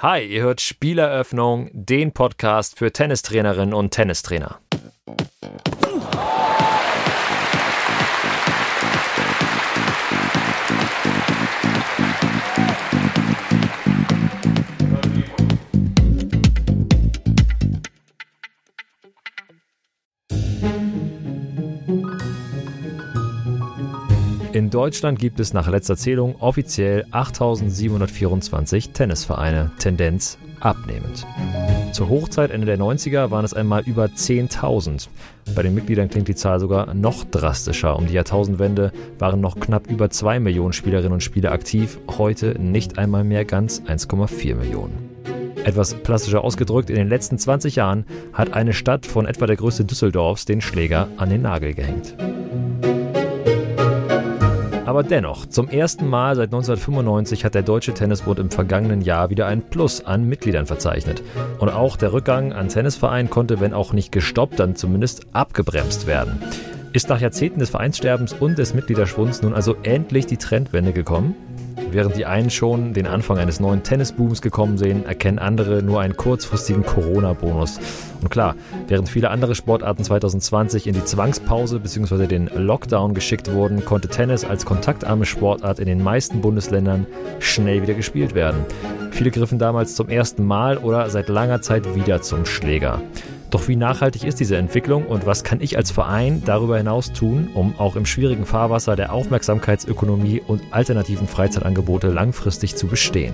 Hi, ihr hört Spieleröffnung, den Podcast für Tennistrainerinnen und Tennistrainer. Deutschland gibt es nach letzter Zählung offiziell 8724 Tennisvereine, Tendenz abnehmend. Zur Hochzeit Ende der 90er waren es einmal über 10.000. Bei den Mitgliedern klingt die Zahl sogar noch drastischer. Um die Jahrtausendwende waren noch knapp über 2 Millionen Spielerinnen und Spieler aktiv, heute nicht einmal mehr ganz 1,4 Millionen. Etwas plastischer ausgedrückt, in den letzten 20 Jahren hat eine Stadt von etwa der Größe Düsseldorfs den Schläger an den Nagel gehängt. Aber dennoch, zum ersten Mal seit 1995 hat der Deutsche Tennisbund im vergangenen Jahr wieder ein Plus an Mitgliedern verzeichnet. Und auch der Rückgang an Tennisvereinen konnte, wenn auch nicht gestoppt, dann zumindest abgebremst werden. Ist nach Jahrzehnten des Vereinssterbens und des Mitgliederschwunds nun also endlich die Trendwende gekommen? Während die einen schon den Anfang eines neuen Tennisbooms gekommen sehen, erkennen andere nur einen kurzfristigen Corona-Bonus. Und klar, während viele andere Sportarten 2020 in die Zwangspause bzw. den Lockdown geschickt wurden, konnte Tennis als kontaktarme Sportart in den meisten Bundesländern schnell wieder gespielt werden. Viele griffen damals zum ersten Mal oder seit langer Zeit wieder zum Schläger. Doch wie nachhaltig ist diese Entwicklung und was kann ich als Verein darüber hinaus tun, um auch im schwierigen Fahrwasser der Aufmerksamkeitsökonomie und alternativen Freizeitangebote langfristig zu bestehen?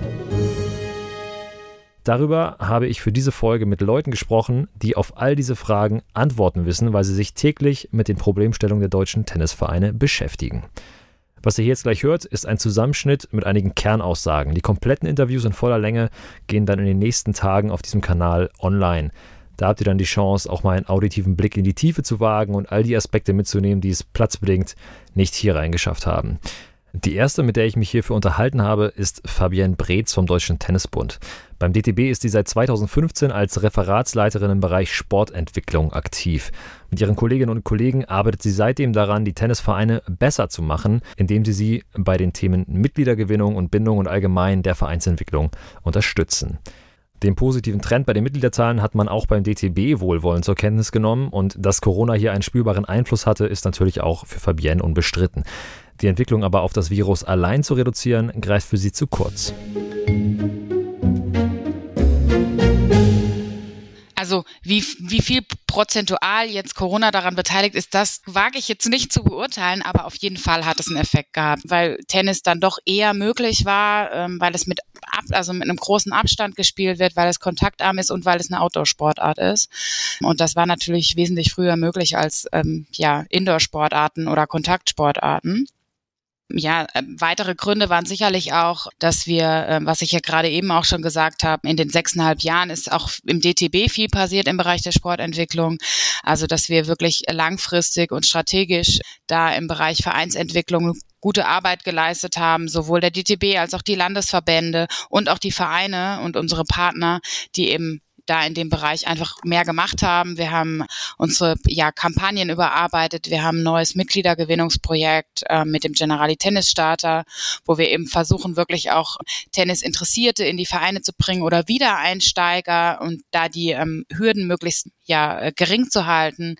Darüber habe ich für diese Folge mit Leuten gesprochen, die auf all diese Fragen Antworten wissen, weil sie sich täglich mit den Problemstellungen der deutschen Tennisvereine beschäftigen. Was ihr hier jetzt gleich hört, ist ein Zusammenschnitt mit einigen Kernaussagen. Die kompletten Interviews in voller Länge gehen dann in den nächsten Tagen auf diesem Kanal online. Da habt ihr dann die Chance, auch mal einen auditiven Blick in die Tiefe zu wagen und all die Aspekte mitzunehmen, die es platzbedingt nicht hier reingeschafft haben. Die erste, mit der ich mich hierfür unterhalten habe, ist Fabienne Breetz vom Deutschen Tennisbund. Beim DTB ist sie seit 2015 als Referatsleiterin im Bereich Sportentwicklung aktiv. Mit ihren Kolleginnen und Kollegen arbeitet sie seitdem daran, die Tennisvereine besser zu machen, indem sie sie bei den Themen Mitgliedergewinnung und Bindung und allgemein der Vereinsentwicklung unterstützen. Den positiven Trend bei den Mitgliederzahlen hat man auch beim DTB wohlwollend zur Kenntnis genommen und dass Corona hier einen spürbaren Einfluss hatte, ist natürlich auch für Fabienne unbestritten. Die Entwicklung aber auf das Virus allein zu reduzieren, greift für sie zu kurz. Also wie, wie viel prozentual jetzt Corona daran beteiligt ist, das wage ich jetzt nicht zu beurteilen, aber auf jeden Fall hat es einen Effekt gehabt, weil Tennis dann doch eher möglich war, ähm, weil es mit ab, also mit einem großen Abstand gespielt wird, weil es kontaktarm ist und weil es eine Outdoor-Sportart ist. Und das war natürlich wesentlich früher möglich als ähm, ja Indoor-Sportarten oder Kontaktsportarten ja, äh, weitere Gründe waren sicherlich auch, dass wir, äh, was ich ja gerade eben auch schon gesagt habe, in den sechseinhalb Jahren ist auch im DTB viel passiert im Bereich der Sportentwicklung. Also, dass wir wirklich langfristig und strategisch da im Bereich Vereinsentwicklung gute Arbeit geleistet haben, sowohl der DTB als auch die Landesverbände und auch die Vereine und unsere Partner, die eben da in dem Bereich einfach mehr gemacht haben. Wir haben unsere ja, Kampagnen überarbeitet. Wir haben ein neues Mitgliedergewinnungsprojekt äh, mit dem Generali Tennis Starter, wo wir eben versuchen, wirklich auch Tennisinteressierte in die Vereine zu bringen oder Wiedereinsteiger und da die ähm, Hürden möglichst ja äh, gering zu halten.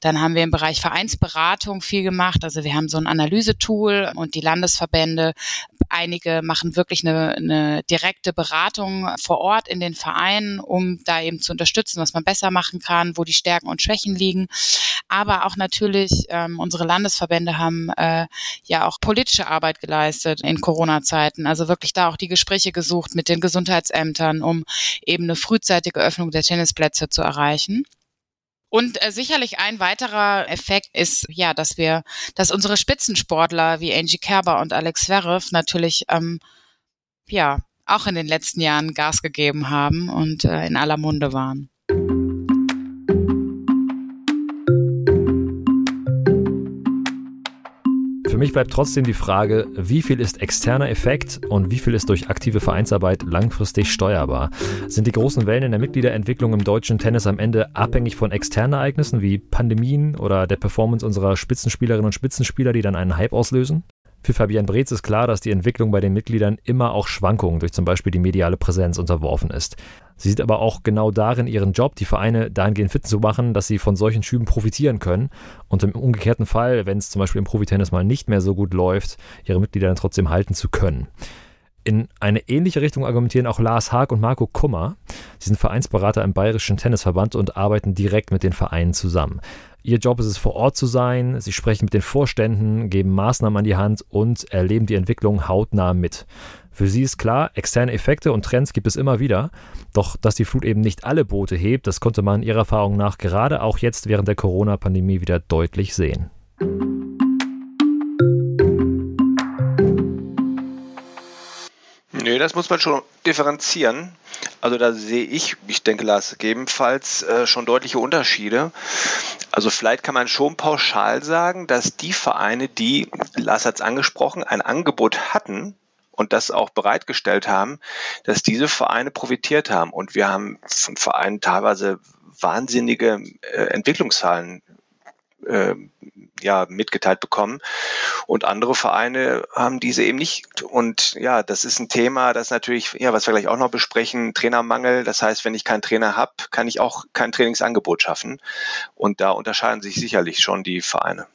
Dann haben wir im Bereich Vereinsberatung viel gemacht. Also wir haben so ein Analysetool und die Landesverbände, einige machen wirklich eine, eine direkte Beratung vor Ort in den Vereinen, um da eben zu unterstützen, was man besser machen kann, wo die Stärken und Schwächen liegen. Aber auch natürlich ähm, unsere Landesverbände haben äh, ja auch politische Arbeit geleistet in Corona-Zeiten. Also wirklich da auch die Gespräche gesucht mit den Gesundheitsämtern, um eben eine frühzeitige Öffnung der Tennisplätze zu erreichen. Und äh, sicherlich ein weiterer Effekt ist ja, dass wir, dass unsere Spitzensportler wie Angie Kerber und Alex Zverev natürlich ähm, ja auch in den letzten Jahren Gas gegeben haben und äh, in aller Munde waren. Für mich bleibt trotzdem die Frage, wie viel ist externer Effekt und wie viel ist durch aktive Vereinsarbeit langfristig steuerbar? Sind die großen Wellen in der Mitgliederentwicklung im deutschen Tennis am Ende abhängig von externen Ereignissen wie Pandemien oder der Performance unserer Spitzenspielerinnen und Spitzenspieler, die dann einen Hype auslösen? Für Fabian Breetz ist klar, dass die Entwicklung bei den Mitgliedern immer auch Schwankungen durch zum Beispiel die mediale Präsenz unterworfen ist. Sie sieht aber auch genau darin ihren Job, die Vereine dahingehend fit zu machen, dass sie von solchen Schüben profitieren können und im umgekehrten Fall, wenn es zum Beispiel im Profitennis mal nicht mehr so gut läuft, ihre Mitglieder dann trotzdem halten zu können. In eine ähnliche Richtung argumentieren auch Lars Haag und Marco Kummer. Sie sind Vereinsberater im Bayerischen Tennisverband und arbeiten direkt mit den Vereinen zusammen. Ihr Job ist es, vor Ort zu sein. Sie sprechen mit den Vorständen, geben Maßnahmen an die Hand und erleben die Entwicklung hautnah mit. Für sie ist klar, externe Effekte und Trends gibt es immer wieder. Doch dass die Flut eben nicht alle Boote hebt, das konnte man ihrer Erfahrung nach gerade auch jetzt während der Corona-Pandemie wieder deutlich sehen. Nö, das muss man schon differenzieren. Also da sehe ich, ich denke Lars, gegebenenfalls äh, schon deutliche Unterschiede. Also vielleicht kann man schon pauschal sagen, dass die Vereine, die, Lars hat es angesprochen, ein Angebot hatten und das auch bereitgestellt haben, dass diese Vereine profitiert haben. Und wir haben von Vereinen teilweise wahnsinnige äh, Entwicklungszahlen äh, ja, mitgeteilt bekommen. Und andere Vereine haben diese eben nicht. Und ja, das ist ein Thema, das natürlich, ja, was wir gleich auch noch besprechen, Trainermangel. Das heißt, wenn ich keinen Trainer habe, kann ich auch kein Trainingsangebot schaffen. Und da unterscheiden sich sicherlich schon die Vereine.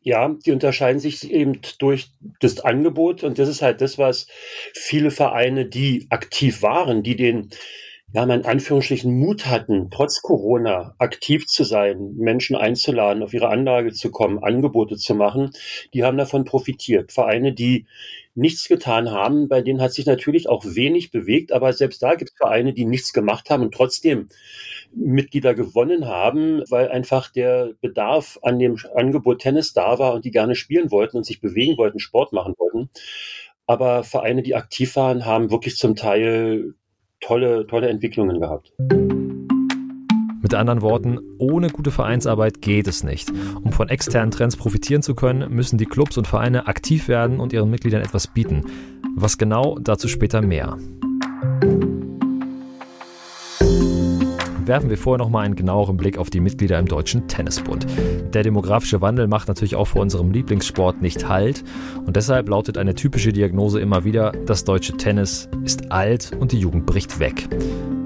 Ja, die unterscheiden sich eben durch das Angebot und das ist halt das, was viele Vereine, die aktiv waren, die den ja, in Anführungsstrichen Mut hatten, trotz Corona aktiv zu sein, Menschen einzuladen, auf ihre Anlage zu kommen, Angebote zu machen, die haben davon profitiert. Vereine, die nichts getan haben, bei denen hat sich natürlich auch wenig bewegt, aber selbst da gibt es Vereine, die nichts gemacht haben und trotzdem Mitglieder gewonnen haben, weil einfach der Bedarf an dem Angebot Tennis da war und die gerne spielen wollten und sich bewegen wollten, Sport machen wollten. Aber Vereine, die aktiv waren, haben wirklich zum Teil tolle, tolle Entwicklungen gehabt. Mit anderen Worten, ohne gute Vereinsarbeit geht es nicht. Um von externen Trends profitieren zu können, müssen die Clubs und Vereine aktiv werden und ihren Mitgliedern etwas bieten. Was genau, dazu später mehr. Werfen wir vorher noch mal einen genaueren Blick auf die Mitglieder im Deutschen Tennisbund. Der demografische Wandel macht natürlich auch vor unserem Lieblingssport nicht Halt und deshalb lautet eine typische Diagnose immer wieder, das deutsche Tennis ist alt und die Jugend bricht weg.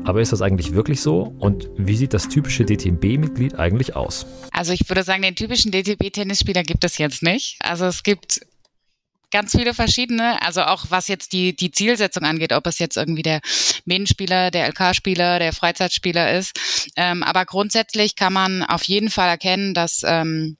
Aber ist das eigentlich wirklich so? Und wie sieht das typische DTB-Mitglied eigentlich aus? Also ich würde sagen, den typischen DTB-Tennisspieler gibt es jetzt nicht. Also es gibt ganz viele verschiedene, also auch was jetzt die, die Zielsetzung angeht, ob es jetzt irgendwie der Medienspieler, der LK-Spieler, der Freizeitspieler ist. Ähm, aber grundsätzlich kann man auf jeden Fall erkennen, dass ähm,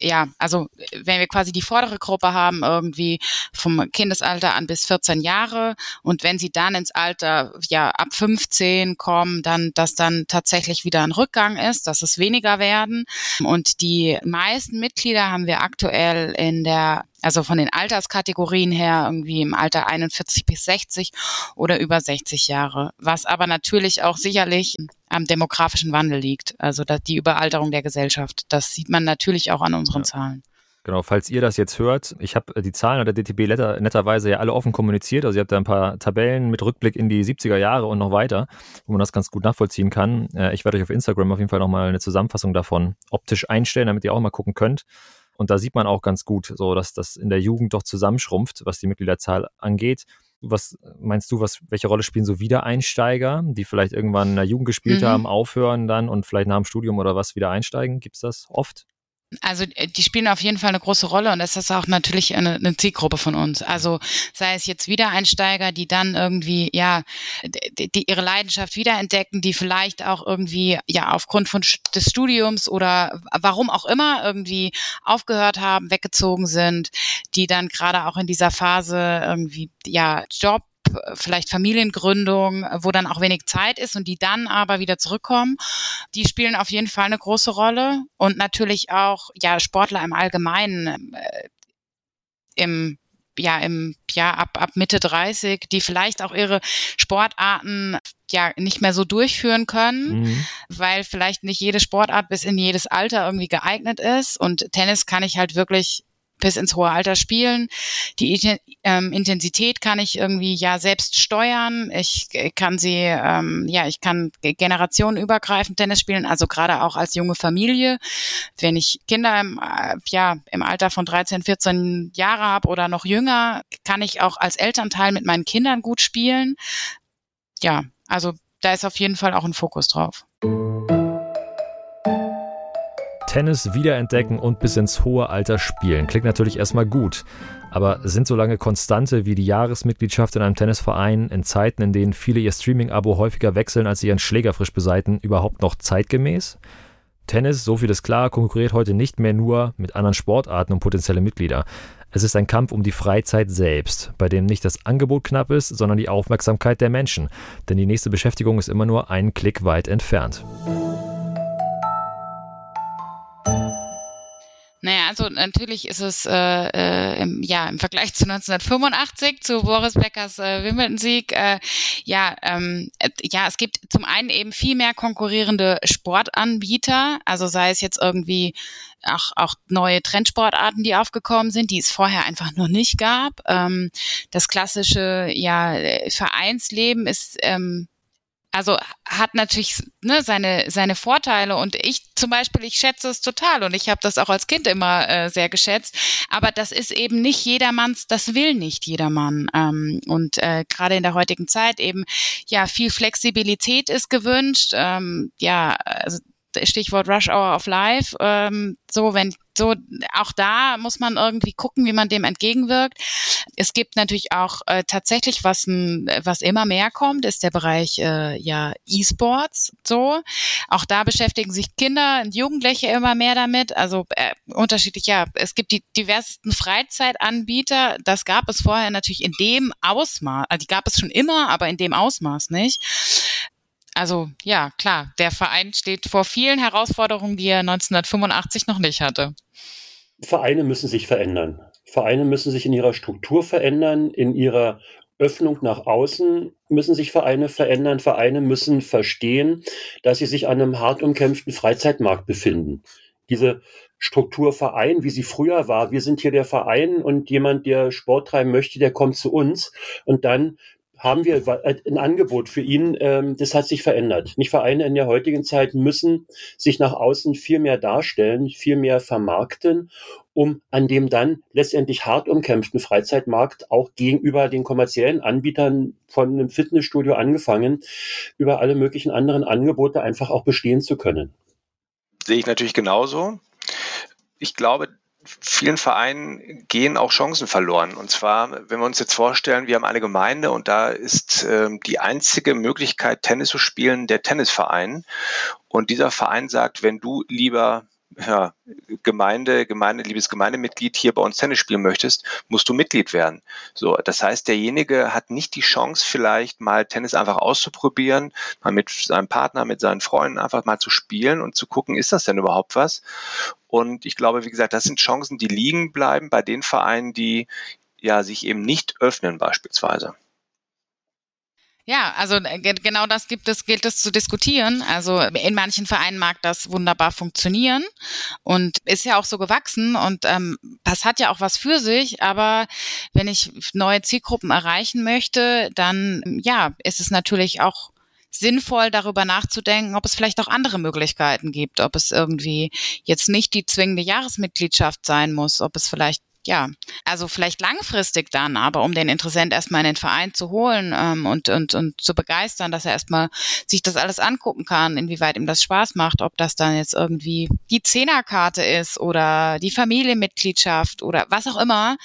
ja, also wenn wir quasi die vordere Gruppe haben, irgendwie vom Kindesalter an bis 14 Jahre und wenn sie dann ins Alter ja ab 15 kommen, dann dass dann tatsächlich wieder ein Rückgang ist, dass es weniger werden und die meisten Mitglieder haben wir aktuell in der also von den Alterskategorien her irgendwie im Alter 41 bis 60 oder über 60 Jahre, was aber natürlich auch sicherlich am demografischen Wandel liegt, also die Überalterung der Gesellschaft. Das sieht man natürlich auch an unseren ja. Zahlen. Genau, falls ihr das jetzt hört, ich habe die Zahlen der DTB netterweise ja alle offen kommuniziert. Also ihr habt da ein paar Tabellen mit Rückblick in die 70er Jahre und noch weiter, wo man das ganz gut nachvollziehen kann. Äh, ich werde euch auf Instagram auf jeden Fall nochmal eine Zusammenfassung davon optisch einstellen, damit ihr auch mal gucken könnt. Und da sieht man auch ganz gut, so dass das in der Jugend doch zusammenschrumpft, was die Mitgliederzahl angeht. Was meinst du, was, welche Rolle spielen so Wiedereinsteiger, die vielleicht irgendwann in der Jugend gespielt mhm. haben, aufhören dann und vielleicht nach dem Studium oder was wieder einsteigen? Gibt es das oft? Also äh, die spielen auf jeden Fall eine große Rolle und das ist auch natürlich eine, eine Zielgruppe von uns. Also sei es jetzt Wiedereinsteiger, die dann irgendwie ja die, die ihre Leidenschaft wiederentdecken, die vielleicht auch irgendwie ja aufgrund von des Studiums oder warum auch immer irgendwie aufgehört haben, weggezogen sind, die dann gerade auch in dieser Phase irgendwie ja Job vielleicht Familiengründung, wo dann auch wenig Zeit ist und die dann aber wieder zurückkommen, die spielen auf jeden Fall eine große Rolle und natürlich auch ja Sportler im Allgemeinen äh, im ja im ja ab ab Mitte 30, die vielleicht auch ihre Sportarten ja nicht mehr so durchführen können, mhm. weil vielleicht nicht jede Sportart bis in jedes Alter irgendwie geeignet ist und Tennis kann ich halt wirklich bis ins hohe Alter spielen. Die ähm, Intensität kann ich irgendwie ja selbst steuern. Ich kann sie, ähm, ja, ich kann generationenübergreifend Tennis spielen, also gerade auch als junge Familie. Wenn ich Kinder im, äh, ja, im Alter von 13, 14 Jahre habe oder noch jünger, kann ich auch als Elternteil mit meinen Kindern gut spielen. Ja, also da ist auf jeden Fall auch ein Fokus drauf. Tennis wiederentdecken und bis ins hohe Alter spielen. Klingt natürlich erstmal gut. Aber sind so lange Konstante wie die Jahresmitgliedschaft in einem Tennisverein in Zeiten, in denen viele ihr Streaming-Abo häufiger wechseln, als sie ihren Schläger frisch beseiten, überhaupt noch zeitgemäß? Tennis, so viel ist klar, konkurriert heute nicht mehr nur mit anderen Sportarten um potenzielle Mitglieder. Es ist ein Kampf um die Freizeit selbst, bei dem nicht das Angebot knapp ist, sondern die Aufmerksamkeit der Menschen. Denn die nächste Beschäftigung ist immer nur einen Klick weit entfernt. Naja, also natürlich ist es äh, äh, im, ja im Vergleich zu 1985 zu Boris Beckers äh, Wimbledon-Sieg äh, ja ähm, äh, ja es gibt zum einen eben viel mehr konkurrierende Sportanbieter, also sei es jetzt irgendwie auch, auch neue Trendsportarten, die aufgekommen sind, die es vorher einfach noch nicht gab. Ähm, das klassische ja Vereinsleben ist ähm, also hat natürlich ne, seine, seine Vorteile und ich zum Beispiel, ich schätze es total und ich habe das auch als Kind immer äh, sehr geschätzt, aber das ist eben nicht jedermanns, das will nicht jedermann. Ähm, und äh, gerade in der heutigen Zeit eben, ja, viel Flexibilität ist gewünscht, ähm, ja, also Stichwort Rush Hour of Life. Ähm, so, wenn so auch da muss man irgendwie gucken, wie man dem entgegenwirkt. Es gibt natürlich auch äh, tatsächlich was was immer mehr kommt, ist der Bereich äh, ja E-Sports. So, auch da beschäftigen sich Kinder und Jugendliche immer mehr damit. Also äh, unterschiedlich. Ja, es gibt die diversesten Freizeitanbieter. Das gab es vorher natürlich in dem Ausmaß. Also die gab es schon immer, aber in dem Ausmaß nicht. Also ja, klar, der Verein steht vor vielen Herausforderungen, die er 1985 noch nicht hatte. Vereine müssen sich verändern. Vereine müssen sich in ihrer Struktur verändern, in ihrer Öffnung nach außen müssen sich Vereine verändern. Vereine müssen verstehen, dass sie sich an einem hart umkämpften Freizeitmarkt befinden. Diese Struktur Verein, wie sie früher war. Wir sind hier der Verein und jemand, der Sport treiben möchte, der kommt zu uns. Und dann haben wir äh, ein Angebot für ihn, ähm, das hat sich verändert. Nicht Vereine in der heutigen Zeit müssen sich nach außen viel mehr darstellen, viel mehr vermarkten, um an dem dann letztendlich hart umkämpften Freizeitmarkt auch gegenüber den kommerziellen Anbietern von einem Fitnessstudio angefangen, über alle möglichen anderen Angebote einfach auch bestehen zu können. Sehe ich natürlich genauso. Ich glaube, vielen Vereinen gehen auch Chancen verloren. Und zwar, wenn wir uns jetzt vorstellen, wir haben eine Gemeinde und da ist äh, die einzige Möglichkeit, Tennis zu spielen, der Tennisverein. Und dieser Verein sagt, wenn du lieber ja, Gemeinde, Gemeinde, liebes Gemeindemitglied hier bei uns Tennis spielen möchtest, musst du Mitglied werden. So, das heißt, derjenige hat nicht die Chance, vielleicht mal Tennis einfach auszuprobieren, mal mit seinem Partner, mit seinen Freunden einfach mal zu spielen und zu gucken, ist das denn überhaupt was? Und ich glaube, wie gesagt, das sind Chancen, die liegen bleiben bei den Vereinen, die ja sich eben nicht öffnen beispielsweise. Ja, also äh, genau das gibt es, gilt es zu diskutieren. Also in manchen Vereinen mag das wunderbar funktionieren und ist ja auch so gewachsen und ähm, das hat ja auch was für sich. Aber wenn ich neue Zielgruppen erreichen möchte, dann ja, ist es natürlich auch sinnvoll, darüber nachzudenken, ob es vielleicht auch andere Möglichkeiten gibt, ob es irgendwie jetzt nicht die zwingende Jahresmitgliedschaft sein muss, ob es vielleicht ja, also vielleicht langfristig dann, aber um den Interessent erstmal in den Verein zu holen ähm, und, und, und zu begeistern, dass er erstmal sich das alles angucken kann, inwieweit ihm das Spaß macht, ob das dann jetzt irgendwie die Zehnerkarte ist oder die Familienmitgliedschaft oder was auch immer,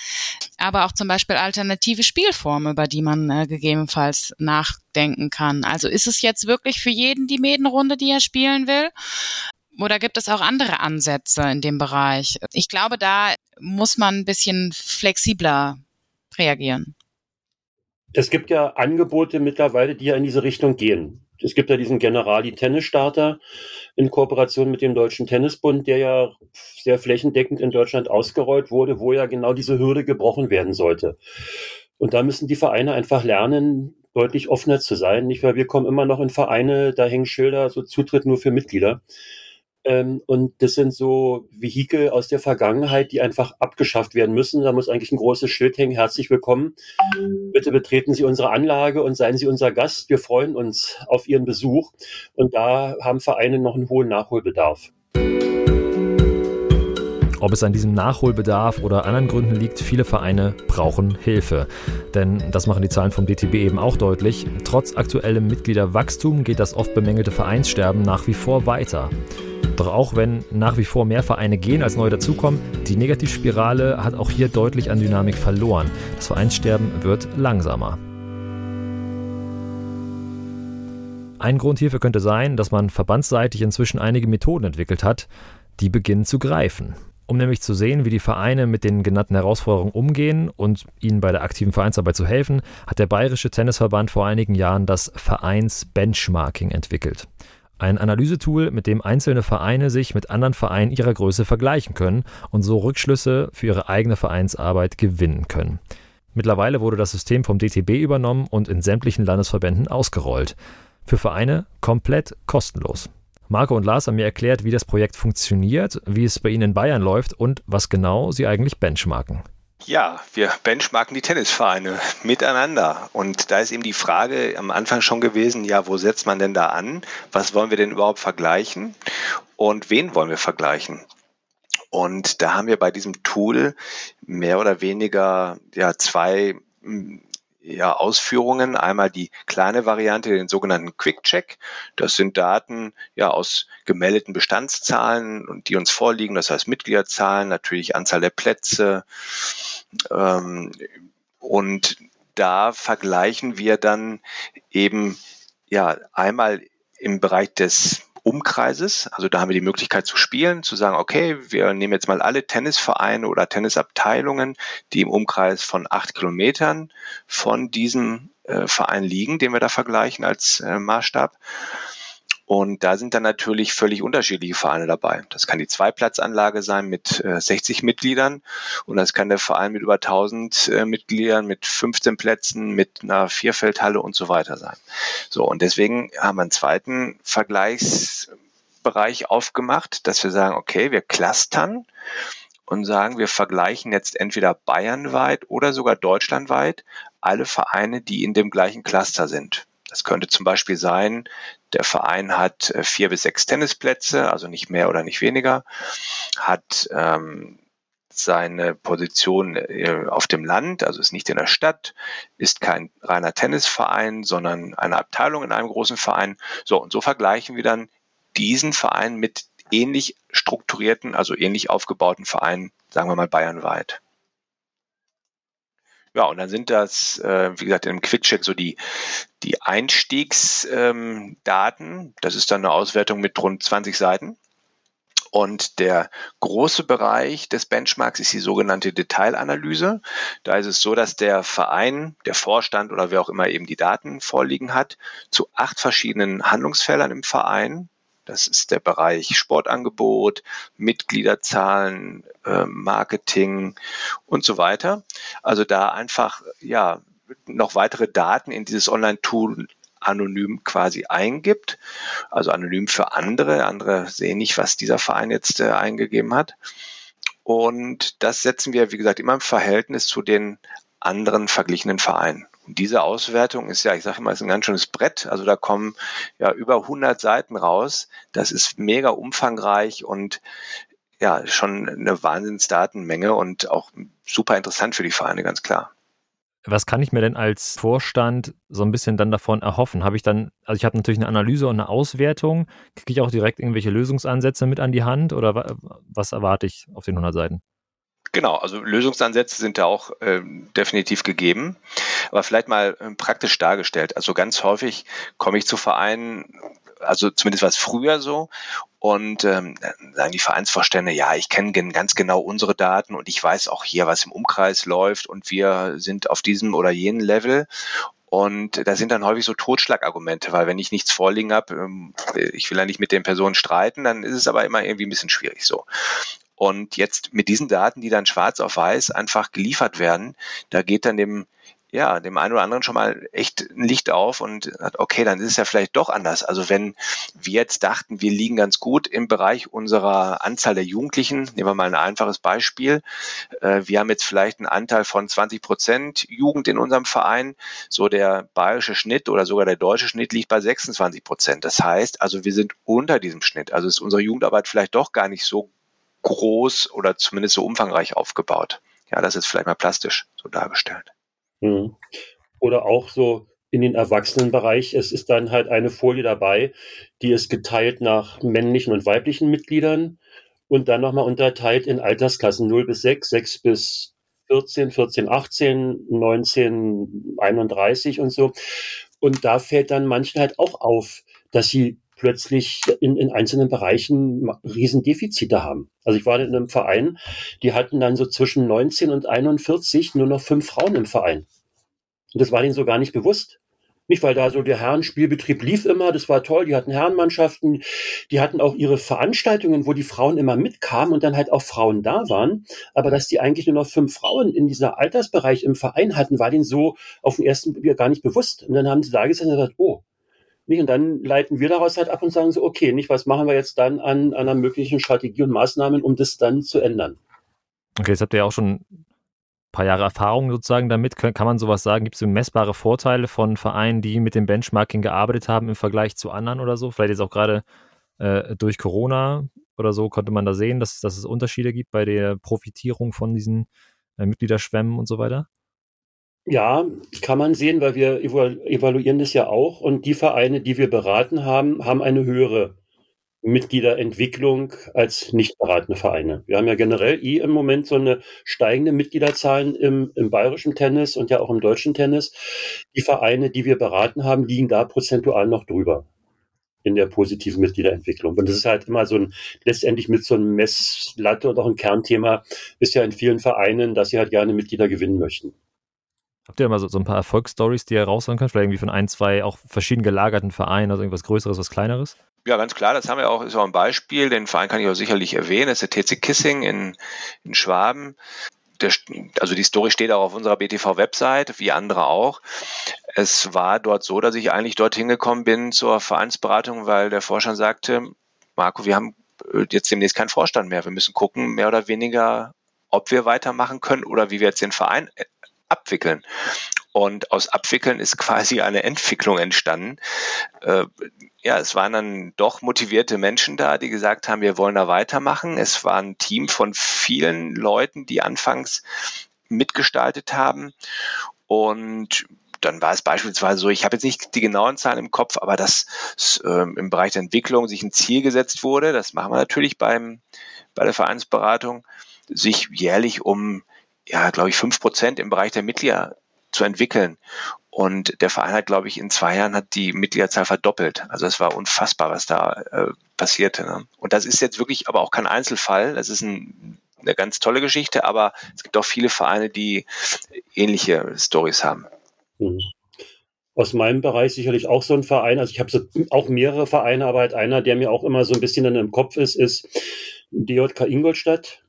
aber auch zum Beispiel alternative Spielformen, über die man äh, gegebenenfalls nachdenken kann. Also ist es jetzt wirklich für jeden die Medenrunde, die er spielen will? Oder gibt es auch andere Ansätze in dem Bereich? Ich glaube, da muss man ein bisschen flexibler reagieren. Es gibt ja Angebote mittlerweile, die ja in diese Richtung gehen. Es gibt ja diesen Generali Tennis Starter in Kooperation mit dem Deutschen Tennisbund, der ja sehr flächendeckend in Deutschland ausgerollt wurde, wo ja genau diese Hürde gebrochen werden sollte. Und da müssen die Vereine einfach lernen, deutlich offener zu sein. Nicht, weil wir kommen immer noch in Vereine, da hängen Schilder, so Zutritt nur für Mitglieder. Ähm, und das sind so Vehikel aus der Vergangenheit, die einfach abgeschafft werden müssen. Da muss eigentlich ein großes Schild hängen. Herzlich willkommen. Bitte betreten Sie unsere Anlage und seien Sie unser Gast. Wir freuen uns auf Ihren Besuch. Und da haben Vereine noch einen hohen Nachholbedarf. Ob es an diesem Nachholbedarf oder anderen Gründen liegt, viele Vereine brauchen Hilfe. Denn das machen die Zahlen vom DTB eben auch deutlich. Trotz aktuellem Mitgliederwachstum geht das oft bemängelte Vereinssterben nach wie vor weiter. Doch auch wenn nach wie vor mehr Vereine gehen als neu dazukommen, die Negativspirale hat auch hier deutlich an Dynamik verloren. Das Vereinssterben wird langsamer. Ein Grund hierfür könnte sein, dass man verbandsseitig inzwischen einige Methoden entwickelt hat, die beginnen zu greifen. Um nämlich zu sehen, wie die Vereine mit den genannten Herausforderungen umgehen und ihnen bei der aktiven Vereinsarbeit zu helfen, hat der Bayerische Tennisverband vor einigen Jahren das Vereins-Benchmarking entwickelt. Ein Analysetool, mit dem einzelne Vereine sich mit anderen Vereinen ihrer Größe vergleichen können und so Rückschlüsse für ihre eigene Vereinsarbeit gewinnen können. Mittlerweile wurde das System vom DTB übernommen und in sämtlichen Landesverbänden ausgerollt. Für Vereine komplett kostenlos. Marco und Lars haben mir erklärt, wie das Projekt funktioniert, wie es bei Ihnen in Bayern läuft und was genau Sie eigentlich benchmarken. Ja, wir benchmarken die Tennisvereine miteinander. Und da ist eben die Frage am Anfang schon gewesen, ja, wo setzt man denn da an? Was wollen wir denn überhaupt vergleichen? Und wen wollen wir vergleichen? Und da haben wir bei diesem Tool mehr oder weniger ja, zwei ja, Ausführungen. Einmal die kleine Variante, den sogenannten Quick Check. Das sind Daten ja aus gemeldeten Bestandszahlen und die uns vorliegen. Das heißt Mitgliederzahlen, natürlich Anzahl der Plätze. Ähm, und da vergleichen wir dann eben ja einmal im Bereich des Umkreises. Also da haben wir die Möglichkeit zu spielen, zu sagen, okay, wir nehmen jetzt mal alle Tennisvereine oder Tennisabteilungen, die im Umkreis von acht Kilometern von diesem äh, Verein liegen, den wir da vergleichen als äh, Maßstab. Und da sind dann natürlich völlig unterschiedliche Vereine dabei. Das kann die Zweiplatzanlage sein mit äh, 60 Mitgliedern und das kann der Verein mit über 1000 äh, Mitgliedern, mit 15 Plätzen, mit einer Vierfeldhalle und so weiter sein. So, und deswegen haben wir einen zweiten Vergleichsbereich aufgemacht, dass wir sagen, okay, wir clustern und sagen, wir vergleichen jetzt entweder bayernweit oder sogar deutschlandweit alle Vereine, die in dem gleichen Cluster sind. Das könnte zum Beispiel sein, der Verein hat äh, vier bis sechs Tennisplätze, also nicht mehr oder nicht weniger, hat ähm, seine Position äh, auf dem Land, also ist nicht in der Stadt, ist kein reiner Tennisverein, sondern eine Abteilung in einem großen Verein. So, und so vergleichen wir dann diesen Verein mit ähnlich strukturierten, also ähnlich aufgebauten Vereinen, sagen wir mal bayernweit. Ja, und dann sind das, äh, wie gesagt, im Quickcheck so die, die Einstiegsdaten. Ähm, das ist dann eine Auswertung mit rund 20 Seiten. Und der große Bereich des Benchmarks ist die sogenannte Detailanalyse. Da ist es so, dass der Verein, der Vorstand oder wer auch immer eben die Daten vorliegen hat, zu acht verschiedenen Handlungsfeldern im Verein das ist der Bereich Sportangebot, Mitgliederzahlen, äh, Marketing und so weiter. Also da einfach ja noch weitere Daten in dieses Online-Tool anonym quasi eingibt, also anonym für andere. Andere sehen nicht, was dieser Verein jetzt äh, eingegeben hat. Und das setzen wir, wie gesagt, immer im Verhältnis zu den anderen verglichenen Vereinen diese Auswertung ist ja, ich sage immer, ist ein ganz schönes Brett. Also da kommen ja über 100 Seiten raus. Das ist mega umfangreich und ja, schon eine Wahnsinnsdatenmenge und auch super interessant für die Vereine, ganz klar. Was kann ich mir denn als Vorstand so ein bisschen dann davon erhoffen? Habe ich dann, also ich habe natürlich eine Analyse und eine Auswertung. Kriege ich auch direkt irgendwelche Lösungsansätze mit an die Hand oder was erwarte ich auf den 100 Seiten? Genau, also Lösungsansätze sind da auch äh, definitiv gegeben, aber vielleicht mal äh, praktisch dargestellt. Also ganz häufig komme ich zu Vereinen, also zumindest war es früher so, und ähm, sagen die Vereinsvorstände, ja, ich kenne ganz genau unsere Daten und ich weiß auch hier, was im Umkreis läuft und wir sind auf diesem oder jenen Level. Und da sind dann häufig so Totschlagargumente, weil wenn ich nichts vorliegen habe, ähm, ich will ja nicht mit den Personen streiten, dann ist es aber immer irgendwie ein bisschen schwierig so. Und jetzt mit diesen Daten, die dann schwarz auf weiß einfach geliefert werden, da geht dann dem ja, dem einen oder anderen schon mal echt ein Licht auf und hat, okay, dann ist es ja vielleicht doch anders. Also wenn wir jetzt dachten, wir liegen ganz gut im Bereich unserer Anzahl der Jugendlichen, nehmen wir mal ein einfaches Beispiel. Äh, wir haben jetzt vielleicht einen Anteil von 20 Prozent Jugend in unserem Verein. So der bayerische Schnitt oder sogar der deutsche Schnitt liegt bei 26 Prozent. Das heißt also, wir sind unter diesem Schnitt. Also ist unsere Jugendarbeit vielleicht doch gar nicht so groß oder zumindest so umfangreich aufgebaut. Ja, das ist vielleicht mal plastisch so dargestellt. Mhm. Oder auch so in den Erwachsenenbereich. Es ist dann halt eine Folie dabei, die ist geteilt nach männlichen und weiblichen Mitgliedern und dann nochmal unterteilt in Altersklassen 0 bis 6, 6 bis 14, 14, 18, 19, 31 und so. Und da fällt dann manchen halt auch auf, dass sie plötzlich in, in einzelnen Bereichen Riesendefizite haben. Also ich war in einem Verein, die hatten dann so zwischen 19 und 41 nur noch fünf Frauen im Verein. Und das war denen so gar nicht bewusst. Nicht, weil da so der Herrenspielbetrieb lief immer, das war toll, die hatten Herrenmannschaften, die hatten auch ihre Veranstaltungen, wo die Frauen immer mitkamen und dann halt auch Frauen da waren. Aber dass die eigentlich nur noch fünf Frauen in dieser Altersbereich im Verein hatten, war denen so auf den ersten Blick gar nicht bewusst. Und dann haben sie da gesagt, oh, nicht? Und dann leiten wir daraus halt ab und sagen so, okay, nicht, was machen wir jetzt dann an, an einer möglichen Strategie und Maßnahmen, um das dann zu ändern? Okay, jetzt habt ihr ja auch schon ein paar Jahre Erfahrung sozusagen damit. Kann man sowas sagen? Gibt es messbare Vorteile von Vereinen, die mit dem Benchmarking gearbeitet haben im Vergleich zu anderen oder so? Vielleicht jetzt auch gerade äh, durch Corona oder so konnte man da sehen, dass, dass es Unterschiede gibt bei der Profitierung von diesen äh, Mitgliederschwämmen und so weiter? Ja, kann man sehen, weil wir evaluieren das ja auch. Und die Vereine, die wir beraten haben, haben eine höhere Mitgliederentwicklung als nicht beratende Vereine. Wir haben ja generell eh im Moment so eine steigende Mitgliederzahlen im, im bayerischen Tennis und ja auch im deutschen Tennis. Die Vereine, die wir beraten haben, liegen da prozentual noch drüber in der positiven Mitgliederentwicklung. Und das ist halt immer so ein, letztendlich mit so einem Messlatte oder auch ein Kernthema ist ja in vielen Vereinen, dass sie halt gerne Mitglieder gewinnen möchten. Habt ihr mal so, so ein paar Erfolgsstories, die ihr raushauen könnt? Vielleicht irgendwie von ein, zwei auch verschieden gelagerten Vereinen, also irgendwas Größeres, was Kleineres? Ja, ganz klar, das haben wir auch, ist auch ein Beispiel. Den Verein kann ich auch sicherlich erwähnen. Das ist der TC Kissing in, in Schwaben. Der, also die Story steht auch auf unserer BTV-Website, wie andere auch. Es war dort so, dass ich eigentlich dorthin gekommen bin zur Vereinsberatung, weil der Vorstand sagte, Marco, wir haben äh, jetzt demnächst keinen Vorstand mehr. Wir müssen gucken, mehr oder weniger, ob wir weitermachen können oder wie wir jetzt den Verein abwickeln. Und aus Abwickeln ist quasi eine Entwicklung entstanden. Äh, ja, es waren dann doch motivierte Menschen da, die gesagt haben, wir wollen da weitermachen. Es war ein Team von vielen Leuten, die anfangs mitgestaltet haben. Und dann war es beispielsweise so, ich habe jetzt nicht die genauen Zahlen im Kopf, aber dass äh, im Bereich der Entwicklung sich ein Ziel gesetzt wurde, das machen wir natürlich beim, bei der Vereinsberatung, sich jährlich um ja, glaube ich, fünf Prozent im Bereich der Mitglieder zu entwickeln. Und der Verein hat, glaube ich, in zwei Jahren hat die Mitgliederzahl verdoppelt. Also es war unfassbar, was da äh, passierte. Ne? Und das ist jetzt wirklich aber auch kein Einzelfall. Das ist ein, eine ganz tolle Geschichte, aber es gibt auch viele Vereine, die ähnliche Stories haben. Mhm. Aus meinem Bereich sicherlich auch so ein Verein. Also ich habe so auch mehrere Vereine, aber halt einer, der mir auch immer so ein bisschen dann im Kopf ist, ist DJK Ingolstadt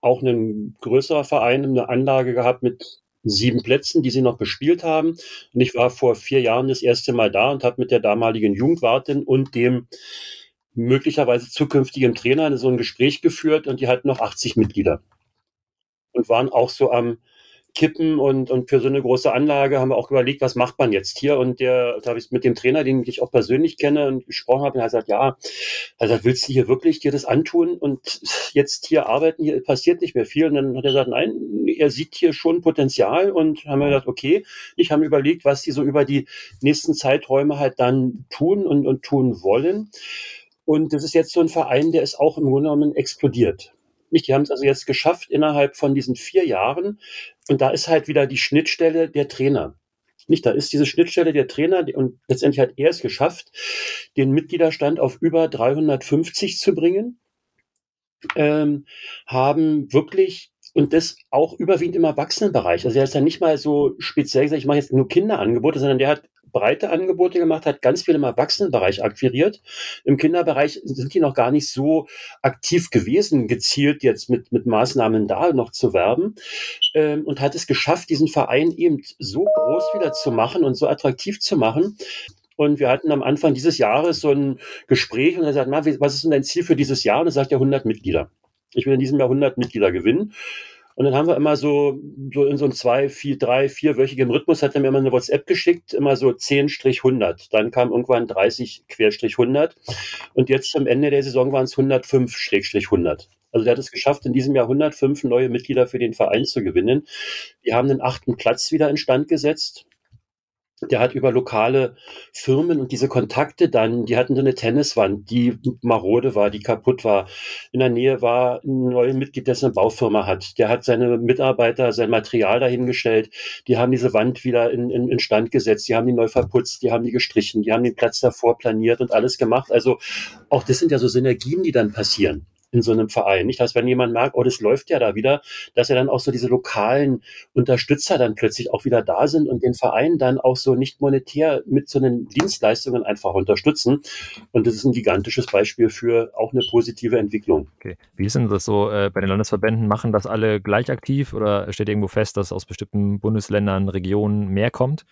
auch ein größerer Verein eine Anlage gehabt mit sieben Plätzen, die sie noch bespielt haben. Und ich war vor vier Jahren das erste Mal da und habe mit der damaligen Jugendwartin und dem möglicherweise zukünftigen Trainer so ein Gespräch geführt und die hatten noch 80 Mitglieder und waren auch so am kippen und, und für so eine große Anlage haben wir auch überlegt, was macht man jetzt hier? Und der, da habe ich mit dem Trainer, den ich auch persönlich kenne und gesprochen habe, und er hat gesagt, ja, also willst du hier wirklich dir das antun und jetzt hier arbeiten, hier passiert nicht mehr viel. Und dann hat er gesagt, nein, er sieht hier schon Potenzial und haben wir gedacht, okay, ich habe überlegt, was die so über die nächsten Zeiträume halt dann tun und, und tun wollen. Und das ist jetzt so ein Verein, der ist auch im Grunde genommen explodiert. Nicht, die haben es also jetzt geschafft innerhalb von diesen vier Jahren. Und da ist halt wieder die Schnittstelle der Trainer. Nicht, da ist diese Schnittstelle der Trainer und letztendlich hat er es geschafft, den Mitgliederstand auf über 350 zu bringen, ähm, haben wirklich und das auch überwiegend im Erwachsenenbereich. Also er ist ja nicht mal so speziell gesagt, ich mache jetzt nur Kinderangebote, sondern der hat breite Angebote gemacht, hat ganz viel im Erwachsenenbereich akquiriert. Im Kinderbereich sind die noch gar nicht so aktiv gewesen, gezielt jetzt mit, mit Maßnahmen da noch zu werben ähm, und hat es geschafft, diesen Verein eben so groß wieder zu machen und so attraktiv zu machen, und wir hatten am Anfang dieses Jahres so ein Gespräch und er sagt, na, was ist denn dein Ziel für dieses Jahr? Und er sagt, ja, 100 Mitglieder. Ich will in diesem Jahr 100 Mitglieder gewinnen. Und dann haben wir immer so, so in so einem zwei, vier, drei, vierwöchigen Rhythmus hat er mir immer eine WhatsApp geschickt, immer so 10-100. Dann kam irgendwann 30-100. Und jetzt am Ende der Saison waren es 105-100. Also der hat es geschafft, in diesem Jahr 105 neue Mitglieder für den Verein zu gewinnen. Wir haben den achten Platz wieder instand gesetzt der hat über lokale Firmen und diese Kontakte dann, die hatten so eine Tenniswand, die marode war, die kaputt war. In der Nähe war ein neues Mitglied, das eine Baufirma hat. Der hat seine Mitarbeiter, sein Material dahingestellt. Die haben diese Wand wieder in, in, in Stand gesetzt. Die haben die neu verputzt, die haben die gestrichen, die haben den Platz davor planiert und alles gemacht. Also auch das sind ja so Synergien, die dann passieren in so einem Verein. Nicht, dass wenn jemand merkt, oh, das läuft ja da wieder, dass er dann auch so diese lokalen Unterstützer dann plötzlich auch wieder da sind und den Verein dann auch so nicht monetär mit so einen Dienstleistungen einfach unterstützen. Und das ist ein gigantisches Beispiel für auch eine positive Entwicklung. Okay. Wie ist denn das so äh, bei den Landesverbänden? Machen das alle gleich aktiv oder steht irgendwo fest, dass aus bestimmten Bundesländern, Regionen mehr kommt?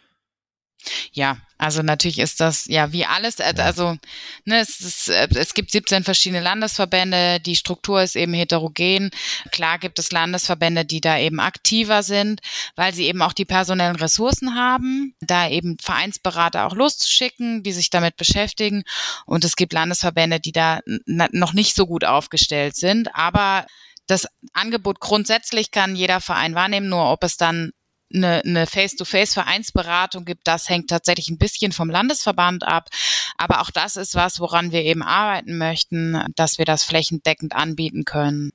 Ja, also natürlich ist das ja wie alles, äh, also ne, es, ist, äh, es gibt 17 verschiedene Landesverbände, die Struktur ist eben heterogen. Klar gibt es Landesverbände, die da eben aktiver sind, weil sie eben auch die personellen Ressourcen haben, da eben Vereinsberater auch loszuschicken, die sich damit beschäftigen. Und es gibt Landesverbände, die da noch nicht so gut aufgestellt sind, aber das Angebot grundsätzlich kann jeder Verein wahrnehmen, nur ob es dann eine, eine Face-to-Face-Vereinsberatung gibt, das hängt tatsächlich ein bisschen vom Landesverband ab. Aber auch das ist was, woran wir eben arbeiten möchten, dass wir das flächendeckend anbieten können.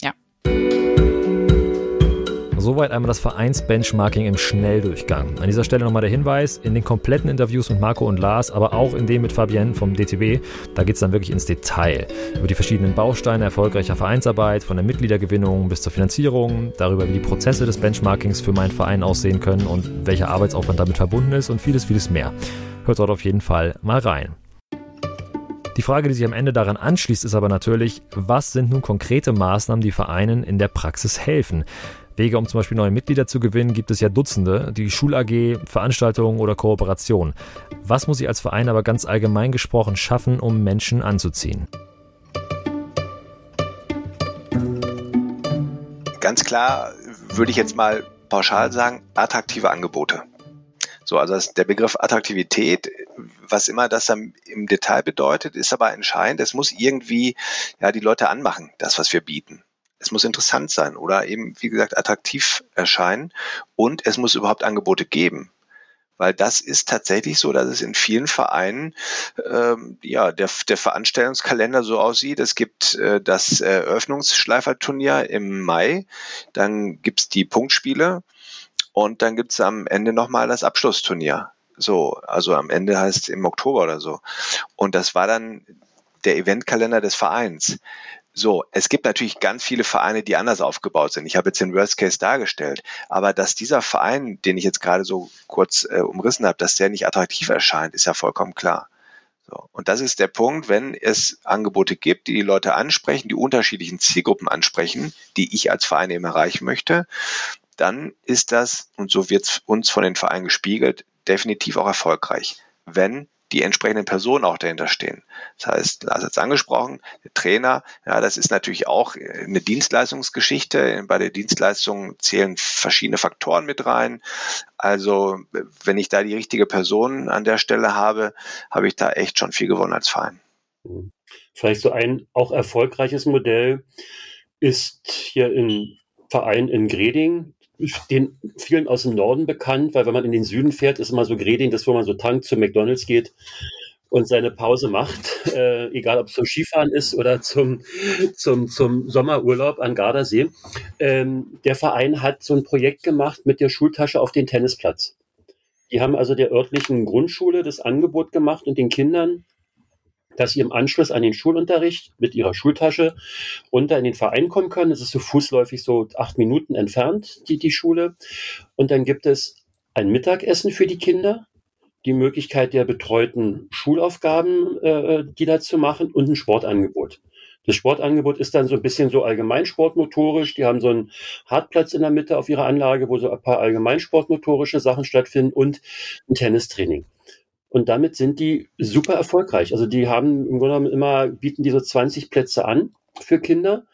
Ja. Soweit einmal das Vereinsbenchmarking im Schnelldurchgang. An dieser Stelle nochmal der Hinweis, in den kompletten Interviews mit Marco und Lars, aber auch in dem mit Fabienne vom DTB, da geht es dann wirklich ins Detail. Über die verschiedenen Bausteine erfolgreicher Vereinsarbeit, von der Mitgliedergewinnung bis zur Finanzierung, darüber, wie die Prozesse des Benchmarkings für meinen Verein aussehen können und welcher Arbeitsaufwand damit verbunden ist und vieles, vieles mehr. Hört dort auf jeden Fall mal rein. Die Frage, die sich am Ende daran anschließt, ist aber natürlich, was sind nun konkrete Maßnahmen, die Vereinen in der Praxis helfen? Wege, um zum Beispiel neue Mitglieder zu gewinnen, gibt es ja Dutzende. Die Schul-AG, Veranstaltungen oder Kooperation. Was muss ich als Verein aber ganz allgemein gesprochen schaffen, um Menschen anzuziehen? Ganz klar würde ich jetzt mal pauschal sagen, attraktive Angebote. So, also der Begriff Attraktivität, was immer das dann im Detail bedeutet, ist aber entscheidend. Es muss irgendwie ja die Leute anmachen, das, was wir bieten es muss interessant sein oder eben, wie gesagt, attraktiv erscheinen und es muss überhaupt Angebote geben. Weil das ist tatsächlich so, dass es in vielen Vereinen ähm, ja der, der Veranstaltungskalender so aussieht. Es gibt äh, das Eröffnungsschleiferturnier im Mai, dann gibt's die Punktspiele und dann gibt's am Ende nochmal das Abschlussturnier. So, also am Ende heißt im Oktober oder so. Und das war dann der Eventkalender des Vereins. So, es gibt natürlich ganz viele Vereine, die anders aufgebaut sind. Ich habe jetzt den Worst Case dargestellt, aber dass dieser Verein, den ich jetzt gerade so kurz äh, umrissen habe, dass der nicht attraktiv erscheint, ist ja vollkommen klar. So, und das ist der Punkt, wenn es Angebote gibt, die die Leute ansprechen, die unterschiedlichen Zielgruppen ansprechen, die ich als Verein eben erreichen möchte, dann ist das, und so wird es uns von den Vereinen gespiegelt, definitiv auch erfolgreich. Wenn die entsprechenden Personen auch dahinter stehen. Das heißt, Lars hat es angesprochen, der Trainer, ja, das ist natürlich auch eine Dienstleistungsgeschichte. Bei der Dienstleistung zählen verschiedene Faktoren mit rein. Also, wenn ich da die richtige Person an der Stelle habe, habe ich da echt schon viel gewonnen als Verein. Vielleicht so ein auch erfolgreiches Modell ist hier im Verein in Greding den vielen aus dem Norden bekannt, weil wenn man in den Süden fährt, ist immer so Greding, das wo man so tankt zu McDonalds geht und seine Pause macht, äh, egal ob es zum Skifahren ist oder zum, zum, zum Sommerurlaub an Gardasee. Ähm, der Verein hat so ein Projekt gemacht mit der Schultasche auf den Tennisplatz. Die haben also der örtlichen Grundschule das Angebot gemacht und den Kindern dass sie im Anschluss an den Schulunterricht mit ihrer Schultasche runter in den Verein kommen können. Es ist so fußläufig so acht Minuten entfernt, die, die Schule. Und dann gibt es ein Mittagessen für die Kinder. die Möglichkeit der betreuten Schulaufgaben, äh, die da zu machen und ein Sportangebot. Das Sportangebot ist dann so ein bisschen so allgemeinsportmotorisch. Die haben so einen Hartplatz in der Mitte auf ihrer Anlage, wo so ein paar allgemeinsportmotorische Sachen stattfinden und ein Tennistraining. Und damit sind die super erfolgreich. Also die haben im Grunde genommen immer, bieten die so 20 Plätze an für Kinder,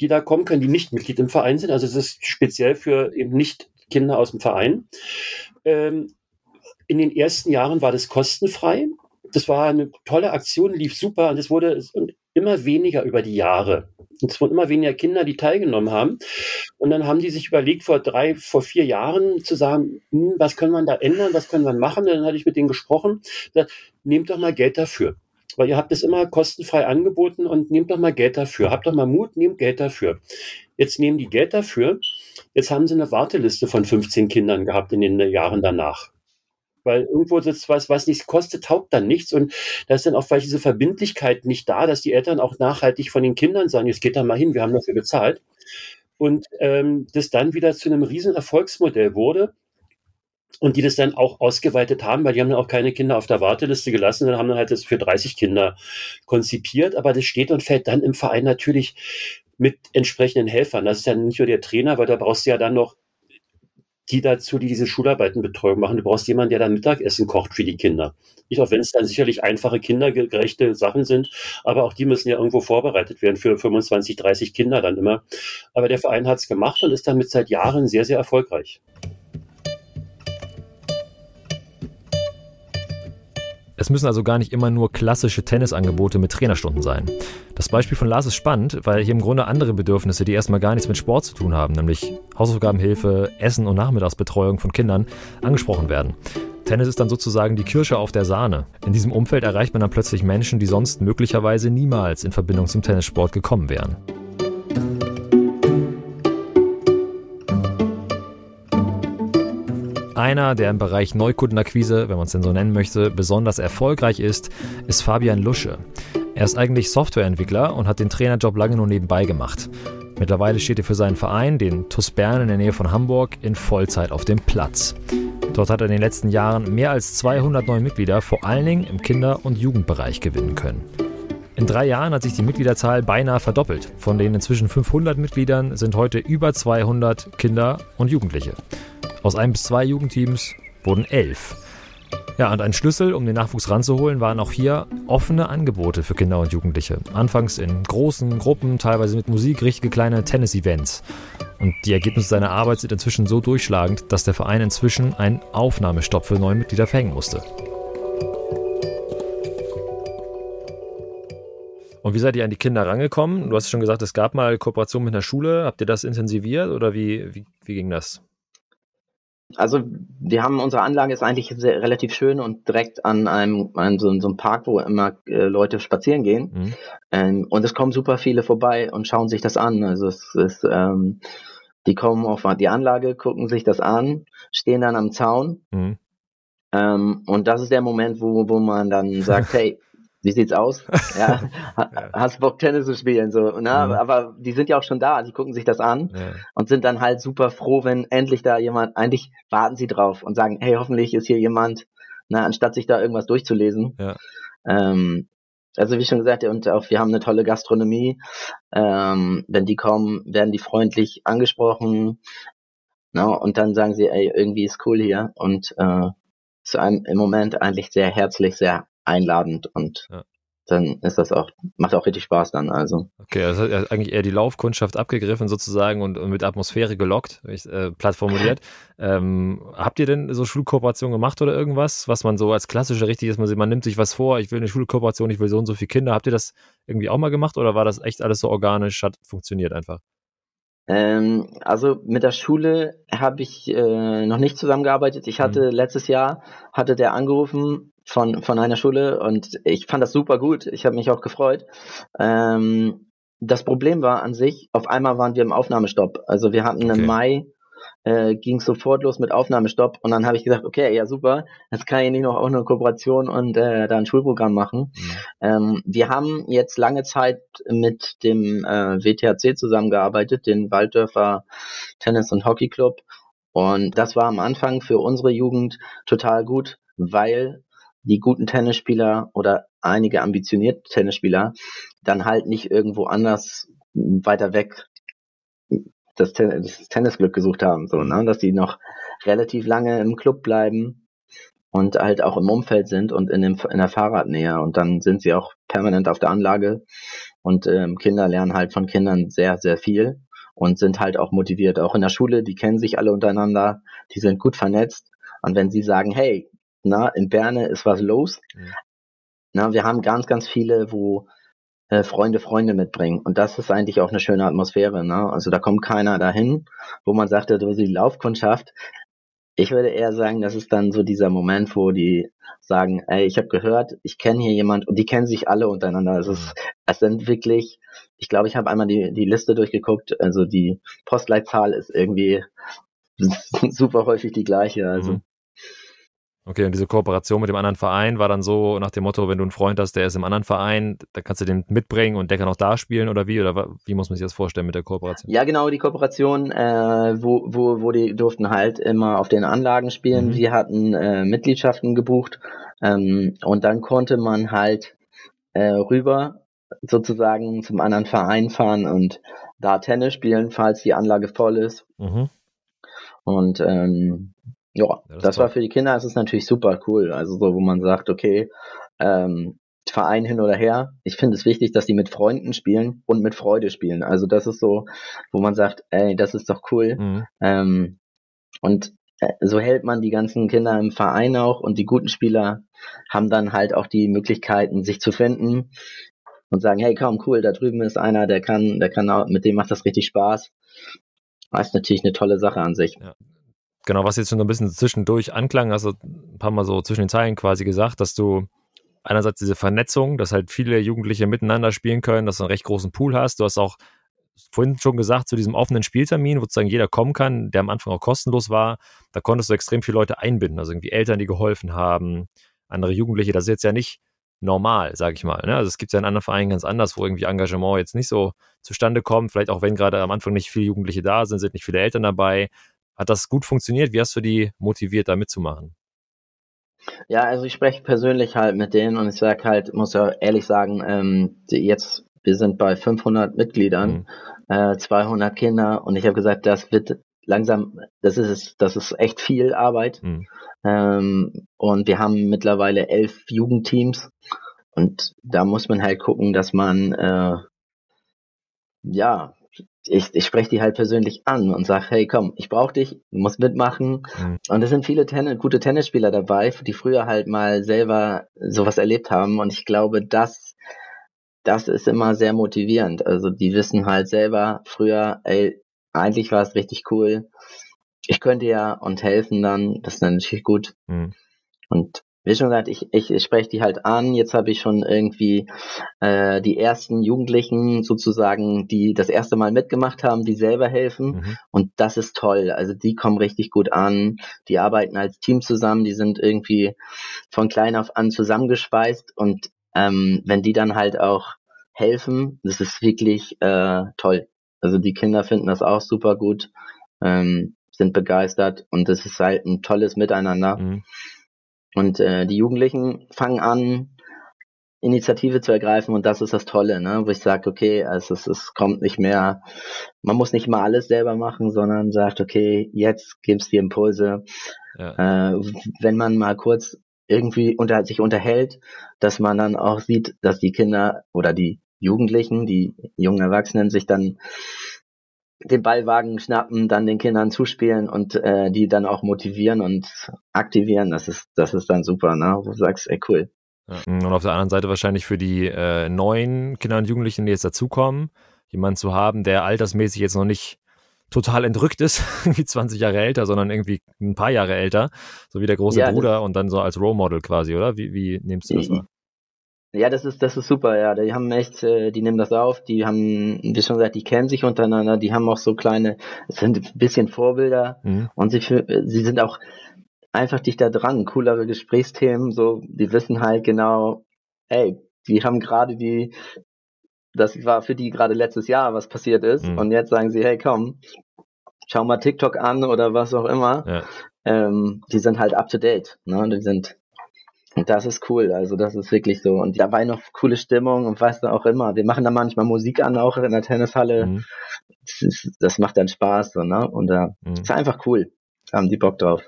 die da kommen können, die nicht Mitglied im Verein sind. Also es ist speziell für eben nicht Kinder aus dem Verein. Ähm, in den ersten Jahren war das kostenfrei. Das war eine tolle Aktion, lief super und es wurde immer weniger über die Jahre. Es wurden immer weniger Kinder, die teilgenommen haben. Und dann haben die sich überlegt, vor drei, vor vier Jahren zu sagen, hm, was können wir da ändern, was können wir machen? Und dann hatte ich mit denen gesprochen, gesagt, nehmt doch mal Geld dafür. Weil ihr habt es immer kostenfrei angeboten und nehmt doch mal Geld dafür. Habt doch mal Mut, nehmt Geld dafür. Jetzt nehmen die Geld dafür. Jetzt haben sie eine Warteliste von 15 Kindern gehabt in den Jahren danach weil irgendwo sitzt was, was nichts kostet, taugt dann nichts. Und da ist dann auch vielleicht diese Verbindlichkeit nicht da, dass die Eltern auch nachhaltig von den Kindern sagen, jetzt geht da mal hin, wir haben dafür bezahlt. Und ähm, das dann wieder zu einem riesen Erfolgsmodell wurde. Und die das dann auch ausgeweitet haben, weil die haben dann auch keine Kinder auf der Warteliste gelassen, sondern haben dann halt das für 30 Kinder konzipiert. Aber das steht und fällt dann im Verein natürlich mit entsprechenden Helfern. Das ist ja nicht nur der Trainer, weil da brauchst du ja dann noch die dazu, die diese Schularbeitenbetreuung machen. Du brauchst jemanden, der dann Mittagessen kocht für die Kinder. Nicht auch wenn es dann sicherlich einfache, kindergerechte Sachen sind, aber auch die müssen ja irgendwo vorbereitet werden für 25, 30 Kinder dann immer. Aber der Verein hat es gemacht und ist damit seit Jahren sehr, sehr erfolgreich. Es müssen also gar nicht immer nur klassische Tennisangebote mit Trainerstunden sein. Das Beispiel von Lars ist spannend, weil hier im Grunde andere Bedürfnisse, die erstmal gar nichts mit Sport zu tun haben, nämlich Hausaufgabenhilfe, Essen und Nachmittagsbetreuung von Kindern, angesprochen werden. Tennis ist dann sozusagen die Kirsche auf der Sahne. In diesem Umfeld erreicht man dann plötzlich Menschen, die sonst möglicherweise niemals in Verbindung zum Tennissport gekommen wären. Einer, der im Bereich Neukundenakquise, wenn man es denn so nennen möchte, besonders erfolgreich ist, ist Fabian Lusche. Er ist eigentlich Softwareentwickler und hat den Trainerjob lange nur nebenbei gemacht. Mittlerweile steht er für seinen Verein, den TuS Bern in der Nähe von Hamburg, in Vollzeit auf dem Platz. Dort hat er in den letzten Jahren mehr als 200 neue Mitglieder, vor allen Dingen im Kinder- und Jugendbereich, gewinnen können. In drei Jahren hat sich die Mitgliederzahl beinahe verdoppelt. Von den inzwischen 500 Mitgliedern sind heute über 200 Kinder und Jugendliche. Aus ein bis zwei Jugendteams wurden elf. Ja, und ein Schlüssel, um den Nachwuchs ranzuholen, waren auch hier offene Angebote für Kinder und Jugendliche. Anfangs in großen Gruppen, teilweise mit Musik, richtige kleine Tennis-Events. Und die Ergebnisse seiner Arbeit sind inzwischen so durchschlagend, dass der Verein inzwischen einen Aufnahmestopp für neue Mitglieder verhängen musste. Und wie seid ihr an die Kinder rangekommen? Du hast schon gesagt, es gab mal Kooperation mit einer Schule. Habt ihr das intensiviert oder wie, wie, wie ging das? Also wir haben unsere Anlage ist eigentlich sehr, relativ schön und direkt an einem an so, so einem Park, wo immer äh, Leute spazieren gehen. Mhm. Ähm, und es kommen super viele vorbei und schauen sich das an. Also es ist ähm, die kommen auf die Anlage, gucken sich das an, stehen dann am Zaun. Mhm. Ähm, und das ist der Moment, wo, wo man dann sagt, hey, wie sieht's aus? Ja, hast Bock Tennis zu spielen so, ne? Ja. Aber die sind ja auch schon da, sie gucken sich das an ja. und sind dann halt super froh, wenn endlich da jemand, eigentlich warten sie drauf und sagen, hey, hoffentlich ist hier jemand, na, anstatt sich da irgendwas durchzulesen. Ja. Ähm, also wie schon gesagt, und auch wir haben eine tolle Gastronomie. Ähm, wenn die kommen, werden die freundlich angesprochen. No, und dann sagen sie, ey, irgendwie ist cool hier. Und äh, zu einem im Moment eigentlich sehr herzlich, sehr einladend und ja. dann ist das auch, macht auch richtig Spaß dann. Also. Okay, also hat eigentlich eher die Laufkundschaft abgegriffen sozusagen und, und mit Atmosphäre gelockt, ich, äh, platt formuliert. ähm, habt ihr denn so Schulkooperation gemacht oder irgendwas, was man so als klassische richtig ist, man, man nimmt sich was vor, ich will eine Schulkooperation, ich will so und so viele Kinder. Habt ihr das irgendwie auch mal gemacht oder war das echt alles so organisch, hat funktioniert einfach? Ähm, also mit der Schule habe ich äh, noch nicht zusammengearbeitet. Ich hatte mhm. letztes Jahr hatte der angerufen von von einer Schule und ich fand das super gut. Ich habe mich auch gefreut. Ähm, das Problem war an sich, auf einmal waren wir im Aufnahmestopp. Also wir hatten okay. im Mai äh, ging sofort los mit Aufnahmestopp und dann habe ich gesagt, okay, ja super, jetzt kann ich nicht noch auch eine Kooperation und äh, da ein Schulprogramm machen. Mhm. Ähm, wir haben jetzt lange Zeit mit dem äh, WTHC zusammengearbeitet, den Walddörfer Tennis und Hockey Club und das war am Anfang für unsere Jugend total gut, weil die guten Tennisspieler oder einige ambitionierte Tennisspieler dann halt nicht irgendwo anders weiter weg das, Ten das Tennisglück gesucht haben, so, ne? dass die noch relativ lange im Club bleiben und halt auch im Umfeld sind und in, dem, in der Fahrradnähe und dann sind sie auch permanent auf der Anlage und ähm, Kinder lernen halt von Kindern sehr, sehr viel und sind halt auch motiviert. Auch in der Schule, die kennen sich alle untereinander, die sind gut vernetzt und wenn sie sagen, hey, na, in Berne ist was los, mhm. na, wir haben ganz, ganz viele, wo äh, Freunde Freunde mitbringen. Und das ist eigentlich auch eine schöne Atmosphäre. Ne? Also da kommt keiner dahin, wo man sagt, so die Laufkundschaft. Ich würde eher sagen, das ist dann so dieser Moment, wo die sagen, ey, ich habe gehört, ich kenne hier jemand und die kennen sich alle untereinander. Es, ist, mhm. es sind wirklich, ich glaube, ich habe einmal die, die Liste durchgeguckt, also die Postleitzahl ist irgendwie super häufig die gleiche. Also mhm. Okay, und diese Kooperation mit dem anderen Verein war dann so nach dem Motto, wenn du einen Freund hast, der ist im anderen Verein, da kannst du den mitbringen und der kann auch da spielen oder wie? Oder wie muss man sich das vorstellen mit der Kooperation? Ja, genau, die Kooperation, äh, wo, wo, wo die durften halt immer auf den Anlagen spielen. Mhm. Wir hatten äh, Mitgliedschaften gebucht ähm, und dann konnte man halt äh, rüber sozusagen zum anderen Verein fahren und da Tennis spielen, falls die Anlage voll ist. Mhm. Und ähm, ja, ja das, das war für die Kinder, das ist natürlich super cool. Also so, wo man sagt, okay, ähm, Verein hin oder her. Ich finde es wichtig, dass die mit Freunden spielen und mit Freude spielen. Also das ist so, wo man sagt, ey, das ist doch cool. Mhm. Ähm, und äh, so hält man die ganzen Kinder im Verein auch und die guten Spieler haben dann halt auch die Möglichkeiten, sich zu finden und sagen, hey, komm, cool, da drüben ist einer, der kann, der kann auch, mit dem macht das richtig Spaß. Das ist natürlich eine tolle Sache an sich. Ja genau, was jetzt schon so ein bisschen zwischendurch anklang, hast du ein paar Mal so zwischen den Zeilen quasi gesagt, dass du einerseits diese Vernetzung, dass halt viele Jugendliche miteinander spielen können, dass du einen recht großen Pool hast. Du hast auch vorhin schon gesagt, zu diesem offenen Spieltermin, wo sozusagen jeder kommen kann, der am Anfang auch kostenlos war, da konntest du extrem viele Leute einbinden. Also irgendwie Eltern, die geholfen haben, andere Jugendliche. Das ist jetzt ja nicht normal, sage ich mal. Ne? Also es gibt ja in anderen Vereinen ganz anders, wo irgendwie Engagement jetzt nicht so zustande kommt. Vielleicht auch wenn gerade am Anfang nicht viele Jugendliche da sind, sind nicht viele Eltern dabei. Hat das gut funktioniert? Wie hast du die motiviert, da mitzumachen? Ja, also ich spreche persönlich halt mit denen und ich sage halt, muss ja ehrlich sagen, ähm, jetzt, wir sind bei 500 Mitgliedern, mhm. äh, 200 Kinder und ich habe gesagt, das wird langsam, das ist das ist echt viel Arbeit mhm. ähm, und wir haben mittlerweile elf Jugendteams und da muss man halt gucken, dass man äh, ja ich, ich spreche die halt persönlich an und sage, hey komm, ich brauche dich, du musst mitmachen. Mhm. Und es sind viele Tennis, gute Tennisspieler dabei, die früher halt mal selber sowas erlebt haben. Und ich glaube, das, das ist immer sehr motivierend. Also die wissen halt selber früher, ey, eigentlich war es richtig cool. Ich könnte ja und helfen dann, das ist dann natürlich gut. Mhm. Und wie schon gesagt, ich, ich, ich spreche die halt an. Jetzt habe ich schon irgendwie äh, die ersten Jugendlichen sozusagen, die das erste Mal mitgemacht haben, die selber helfen. Mhm. Und das ist toll. Also die kommen richtig gut an. Die arbeiten als Team zusammen. Die sind irgendwie von klein auf an zusammengeschweißt. Und ähm, wenn die dann halt auch helfen, das ist wirklich äh, toll. Also die Kinder finden das auch super gut, ähm, sind begeistert und es ist halt ein tolles Miteinander. Mhm. Und äh, die Jugendlichen fangen an, Initiative zu ergreifen und das ist das Tolle, ne? wo ich sage, okay, also es, es kommt nicht mehr, man muss nicht mal alles selber machen, sondern sagt, okay, jetzt gibt's die Impulse. Ja. Äh, wenn man mal kurz irgendwie unter, sich unterhält, dass man dann auch sieht, dass die Kinder oder die Jugendlichen, die jungen Erwachsenen sich dann den Ballwagen schnappen, dann den Kindern zuspielen und äh, die dann auch motivieren und aktivieren. Das ist, das ist dann super, ne? Wo du sagst, ey, cool. Ja. Und auf der anderen Seite wahrscheinlich für die äh, neuen Kinder und Jugendlichen, die jetzt dazukommen, jemanden zu haben, der altersmäßig jetzt noch nicht total entrückt ist, wie 20 Jahre älter, sondern irgendwie ein paar Jahre älter, so wie der große ja, Bruder und dann so als Role Model quasi, oder? Wie, wie nimmst du das wahr? Ja, das ist, das ist super, ja. Die haben echt, äh, die nehmen das auf, die haben, wie schon gesagt, die kennen sich untereinander, die haben auch so kleine, sind ein bisschen Vorbilder mhm. und sie, sie sind auch einfach dicht da dran, coolere Gesprächsthemen, so, die wissen halt genau, ey, die haben gerade die, das war für die gerade letztes Jahr, was passiert ist, mhm. und jetzt sagen sie, hey, komm, schau mal TikTok an oder was auch immer. Ja. Ähm, die sind halt up to date, ne? Die sind Und das ist cool, also das ist wirklich so. Und dabei noch coole Stimmung und du auch immer. Wir machen da manchmal Musik an, auch in der Tennishalle. Mhm. Das, ist, das, macht dann Spaß, so, ne? Und da äh, mhm. ist einfach cool. Da haben die Bock drauf.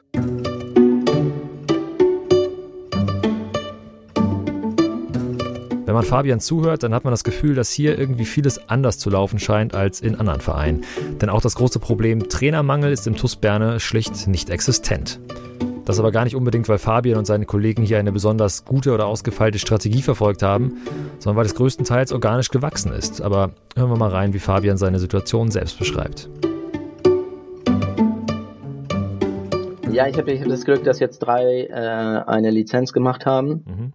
Wenn man Fabian zuhört, dann hat man das Gefühl, dass hier irgendwie vieles anders zu laufen scheint als in anderen Vereinen. Denn auch das große Problem Trainermangel ist im TuS Berne schlicht nicht existent. Das aber gar nicht unbedingt, weil Fabian und seine Kollegen hier eine besonders gute oder ausgefeilte Strategie verfolgt haben, sondern weil es größtenteils organisch gewachsen ist. Aber hören wir mal rein, wie Fabian seine Situation selbst beschreibt. Ja, ich habe hab das Glück, dass jetzt drei äh, eine Lizenz gemacht haben. Mhm.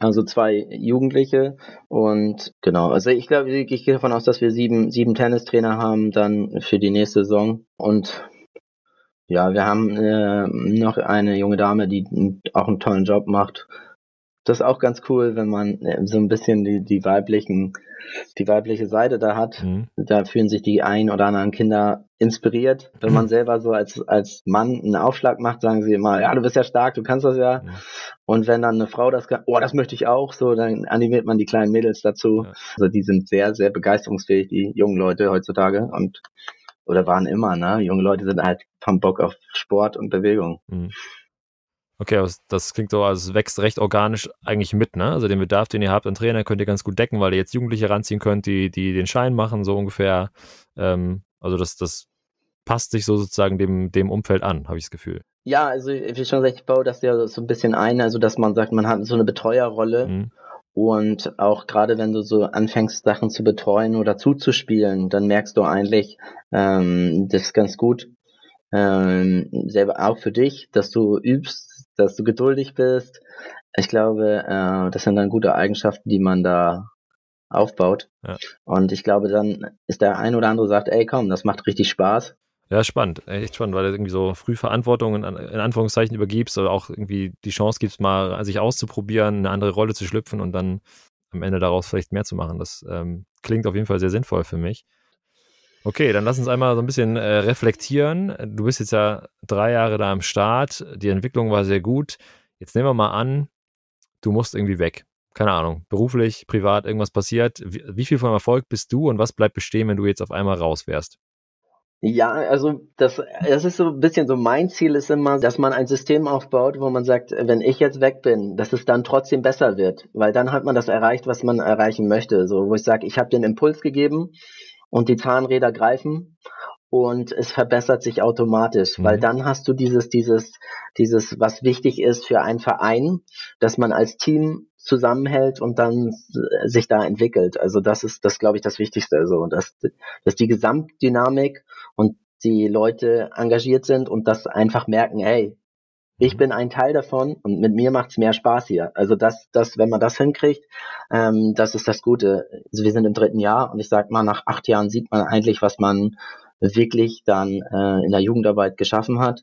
Also zwei Jugendliche und genau, also ich glaube, ich gehe davon aus, dass wir sieben, sieben Tennistrainer haben dann für die nächste Saison und ja, wir haben äh, noch eine junge Dame, die auch einen tollen Job macht. Das ist auch ganz cool, wenn man äh, so ein bisschen die, die weiblichen, die weibliche Seite da hat. Mhm. Da fühlen sich die ein oder anderen Kinder inspiriert. Wenn man selber so als, als Mann einen Aufschlag macht, sagen sie immer, ja, du bist ja stark, du kannst das ja. Mhm. Und wenn dann eine Frau das kann, oh, das möchte ich auch, so, dann animiert man die kleinen Mädels dazu. Ja. Also die sind sehr, sehr begeisterungsfähig, die jungen Leute heutzutage. Und oder waren immer, ne? Junge Leute sind halt vom Bock auf Sport und Bewegung. Mhm. Okay, das klingt so, also es wächst recht organisch eigentlich mit, ne? Also den Bedarf, den ihr habt an Trainer, könnt ihr ganz gut decken, weil ihr jetzt Jugendliche ranziehen könnt, die, die den Schein machen, so ungefähr. Ähm, also das, das passt sich so sozusagen dem, dem Umfeld an, habe ich das Gefühl. Ja, also wie schon gesagt, ich baue das ja so ein bisschen ein, also dass man sagt, man hat so eine Betreuerrolle. Mhm. Und auch gerade wenn du so anfängst, Sachen zu betreuen oder zuzuspielen, dann merkst du eigentlich, ähm, das ist ganz gut, ähm, selber auch für dich, dass du übst, dass du geduldig bist. Ich glaube, äh, das sind dann gute Eigenschaften, die man da aufbaut. Ja. Und ich glaube, dann ist der ein oder andere sagt, ey komm, das macht richtig Spaß. Ja, spannend, echt spannend, weil du irgendwie so früh Verantwortung in, in Anführungszeichen übergibst oder auch irgendwie die Chance gibst, mal sich auszuprobieren, eine andere Rolle zu schlüpfen und dann am Ende daraus vielleicht mehr zu machen. Das ähm, klingt auf jeden Fall sehr sinnvoll für mich. Okay, dann lass uns einmal so ein bisschen äh, reflektieren. Du bist jetzt ja drei Jahre da am Start, die Entwicklung war sehr gut. Jetzt nehmen wir mal an, du musst irgendwie weg. Keine Ahnung, beruflich, privat, irgendwas passiert. Wie, wie viel von Erfolg bist du und was bleibt bestehen, wenn du jetzt auf einmal raus wärst? Ja, also das, das ist so ein bisschen so mein Ziel ist immer, dass man ein System aufbaut, wo man sagt, wenn ich jetzt weg bin, dass es dann trotzdem besser wird, weil dann hat man das erreicht, was man erreichen möchte. So, wo ich sage, ich habe den Impuls gegeben und die Zahnräder greifen und es verbessert sich automatisch, mhm. weil dann hast du dieses, dieses, dieses, was wichtig ist für einen Verein, dass man als Team zusammenhält und dann sich da entwickelt. Also das ist, das glaube ich, das Wichtigste. Also, dass, dass die Gesamtdynamik und die Leute engagiert sind und das einfach merken, hey, ich mhm. bin ein Teil davon und mit mir macht es mehr Spaß hier. Also das, das, wenn man das hinkriegt, ähm, das ist das Gute. Also wir sind im dritten Jahr und ich sag mal, nach acht Jahren sieht man eigentlich, was man wirklich dann äh, in der Jugendarbeit geschaffen hat.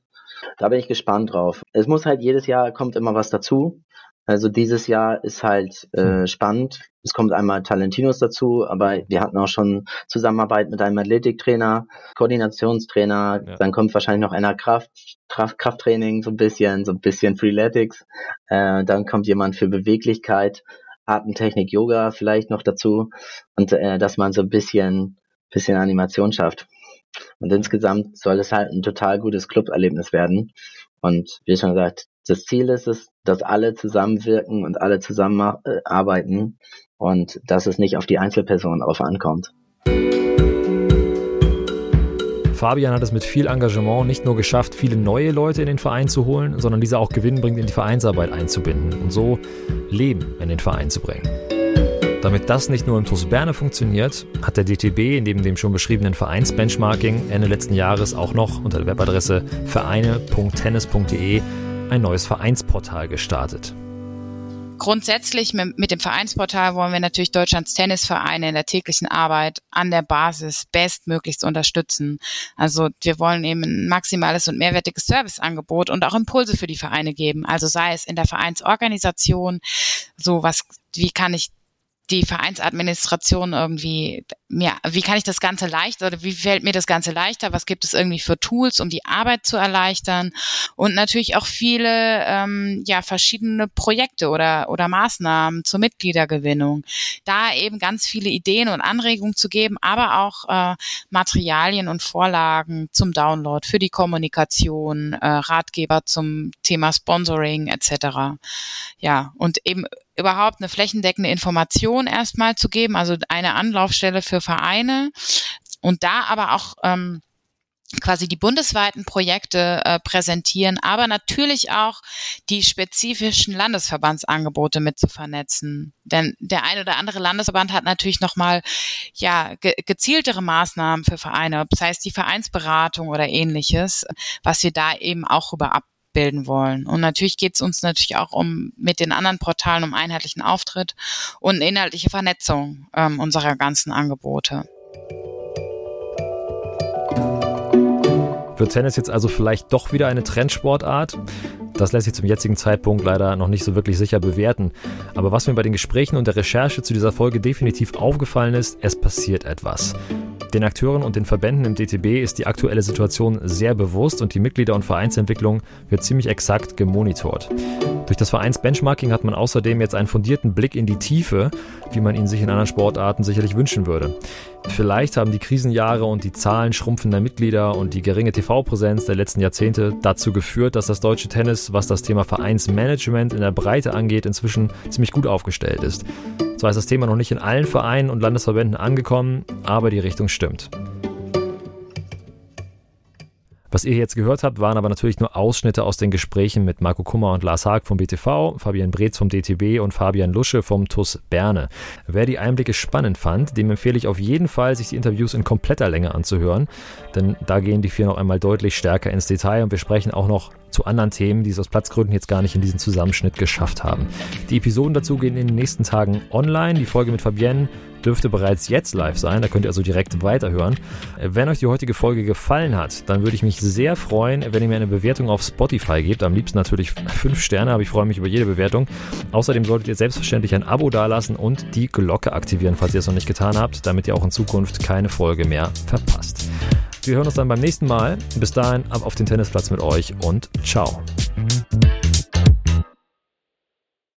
Da bin ich gespannt drauf. Es muss halt jedes Jahr kommt immer was dazu. Also dieses Jahr ist halt äh, hm. spannend. Es kommt einmal Talentinos dazu, aber wir hatten auch schon Zusammenarbeit mit einem Athletiktrainer, Koordinationstrainer, ja. dann kommt wahrscheinlich noch einer Kraft, Kraft, Krafttraining, so ein bisschen, so ein bisschen Freeletics, äh, dann kommt jemand für Beweglichkeit, Atemtechnik, Yoga vielleicht noch dazu und äh, dass man so ein bisschen, bisschen Animation schafft. Und insgesamt soll es halt ein total gutes Club-Erlebnis werden. Und wie schon gesagt, das Ziel ist es, dass alle zusammenwirken und alle zusammenarbeiten und dass es nicht auf die Einzelperson drauf ankommt. Fabian hat es mit viel Engagement nicht nur geschafft, viele neue Leute in den Verein zu holen, sondern diese auch gewinnbringend in die Vereinsarbeit einzubinden und so Leben in den Verein zu bringen. Damit das nicht nur im TuS Berne funktioniert, hat der DTB neben dem schon beschriebenen Vereinsbenchmarking Ende letzten Jahres auch noch unter der Webadresse vereine.tennis.de ein neues Vereinsportal gestartet. Grundsätzlich mit, dem Vereinsportal wollen wir natürlich Deutschlands Tennisvereine in der täglichen Arbeit an der Basis bestmöglichst unterstützen. Also wir wollen eben ein maximales und mehrwertiges Serviceangebot und auch Impulse für die Vereine geben. Also sei es in der Vereinsorganisation, so was, wie kann ich die Vereinsadministration irgendwie, ja, wie kann ich das Ganze leichter oder wie fällt mir das Ganze leichter? Was gibt es irgendwie für Tools, um die Arbeit zu erleichtern? Und natürlich auch viele, ähm, ja, verschiedene Projekte oder, oder Maßnahmen zur Mitgliedergewinnung. Da eben ganz viele Ideen und Anregungen zu geben, aber auch äh, Materialien und Vorlagen zum Download für die Kommunikation, äh, Ratgeber zum Thema Sponsoring etc. Ja, und eben überhaupt eine flächendeckende Information erstmal zu geben, also eine Anlaufstelle für Vereine und da aber auch ähm, quasi die bundesweiten Projekte äh, präsentieren, aber natürlich auch die spezifischen Landesverbandsangebote mit zu vernetzen. Denn der ein oder andere Landesverband hat natürlich nochmal ja, ge gezieltere Maßnahmen für Vereine, das heißt die Vereinsberatung oder ähnliches, was wir da eben auch über ab bilden wollen. Und natürlich geht es uns natürlich auch um mit den anderen Portalen um einheitlichen Auftritt und inhaltliche Vernetzung ähm, unserer ganzen Angebote. Wird Tennis jetzt also vielleicht doch wieder eine Trendsportart? Das lässt sich zum jetzigen Zeitpunkt leider noch nicht so wirklich sicher bewerten. Aber was mir bei den Gesprächen und der Recherche zu dieser Folge definitiv aufgefallen ist, es passiert etwas. Den Akteuren und den Verbänden im DTB ist die aktuelle Situation sehr bewusst und die Mitglieder- und Vereinsentwicklung wird ziemlich exakt gemonitort. Durch das Vereinsbenchmarking hat man außerdem jetzt einen fundierten Blick in die Tiefe, wie man ihn sich in anderen Sportarten sicherlich wünschen würde. Vielleicht haben die Krisenjahre und die Zahlen schrumpfender Mitglieder und die geringe TV-Präsenz der letzten Jahrzehnte dazu geführt, dass das deutsche Tennis, was das Thema Vereinsmanagement in der Breite angeht, inzwischen ziemlich gut aufgestellt ist. Zwar ist das Thema noch nicht in allen Vereinen und Landesverbänden angekommen, aber die Richtung stimmt. Was ihr jetzt gehört habt, waren aber natürlich nur Ausschnitte aus den Gesprächen mit Marco Kummer und Lars Haag vom BTV, Fabian Breetz vom DTB und Fabian Lusche vom TUS Berne. Wer die Einblicke spannend fand, dem empfehle ich auf jeden Fall, sich die Interviews in kompletter Länge anzuhören, denn da gehen die vier noch einmal deutlich stärker ins Detail und wir sprechen auch noch zu anderen Themen, die es aus Platzgründen jetzt gar nicht in diesen Zusammenschnitt geschafft haben. Die Episoden dazu gehen in den nächsten Tagen online. Die Folge mit Fabienne dürfte bereits jetzt live sein. Da könnt ihr also direkt weiterhören. Wenn euch die heutige Folge gefallen hat, dann würde ich mich sehr freuen, wenn ihr mir eine Bewertung auf Spotify gebt. Am liebsten natürlich fünf Sterne, aber ich freue mich über jede Bewertung. Außerdem solltet ihr selbstverständlich ein Abo dalassen und die Glocke aktivieren, falls ihr es noch nicht getan habt, damit ihr auch in Zukunft keine Folge mehr verpasst. Wir hören uns dann beim nächsten Mal. Bis dahin ab auf den Tennisplatz mit euch und ciao.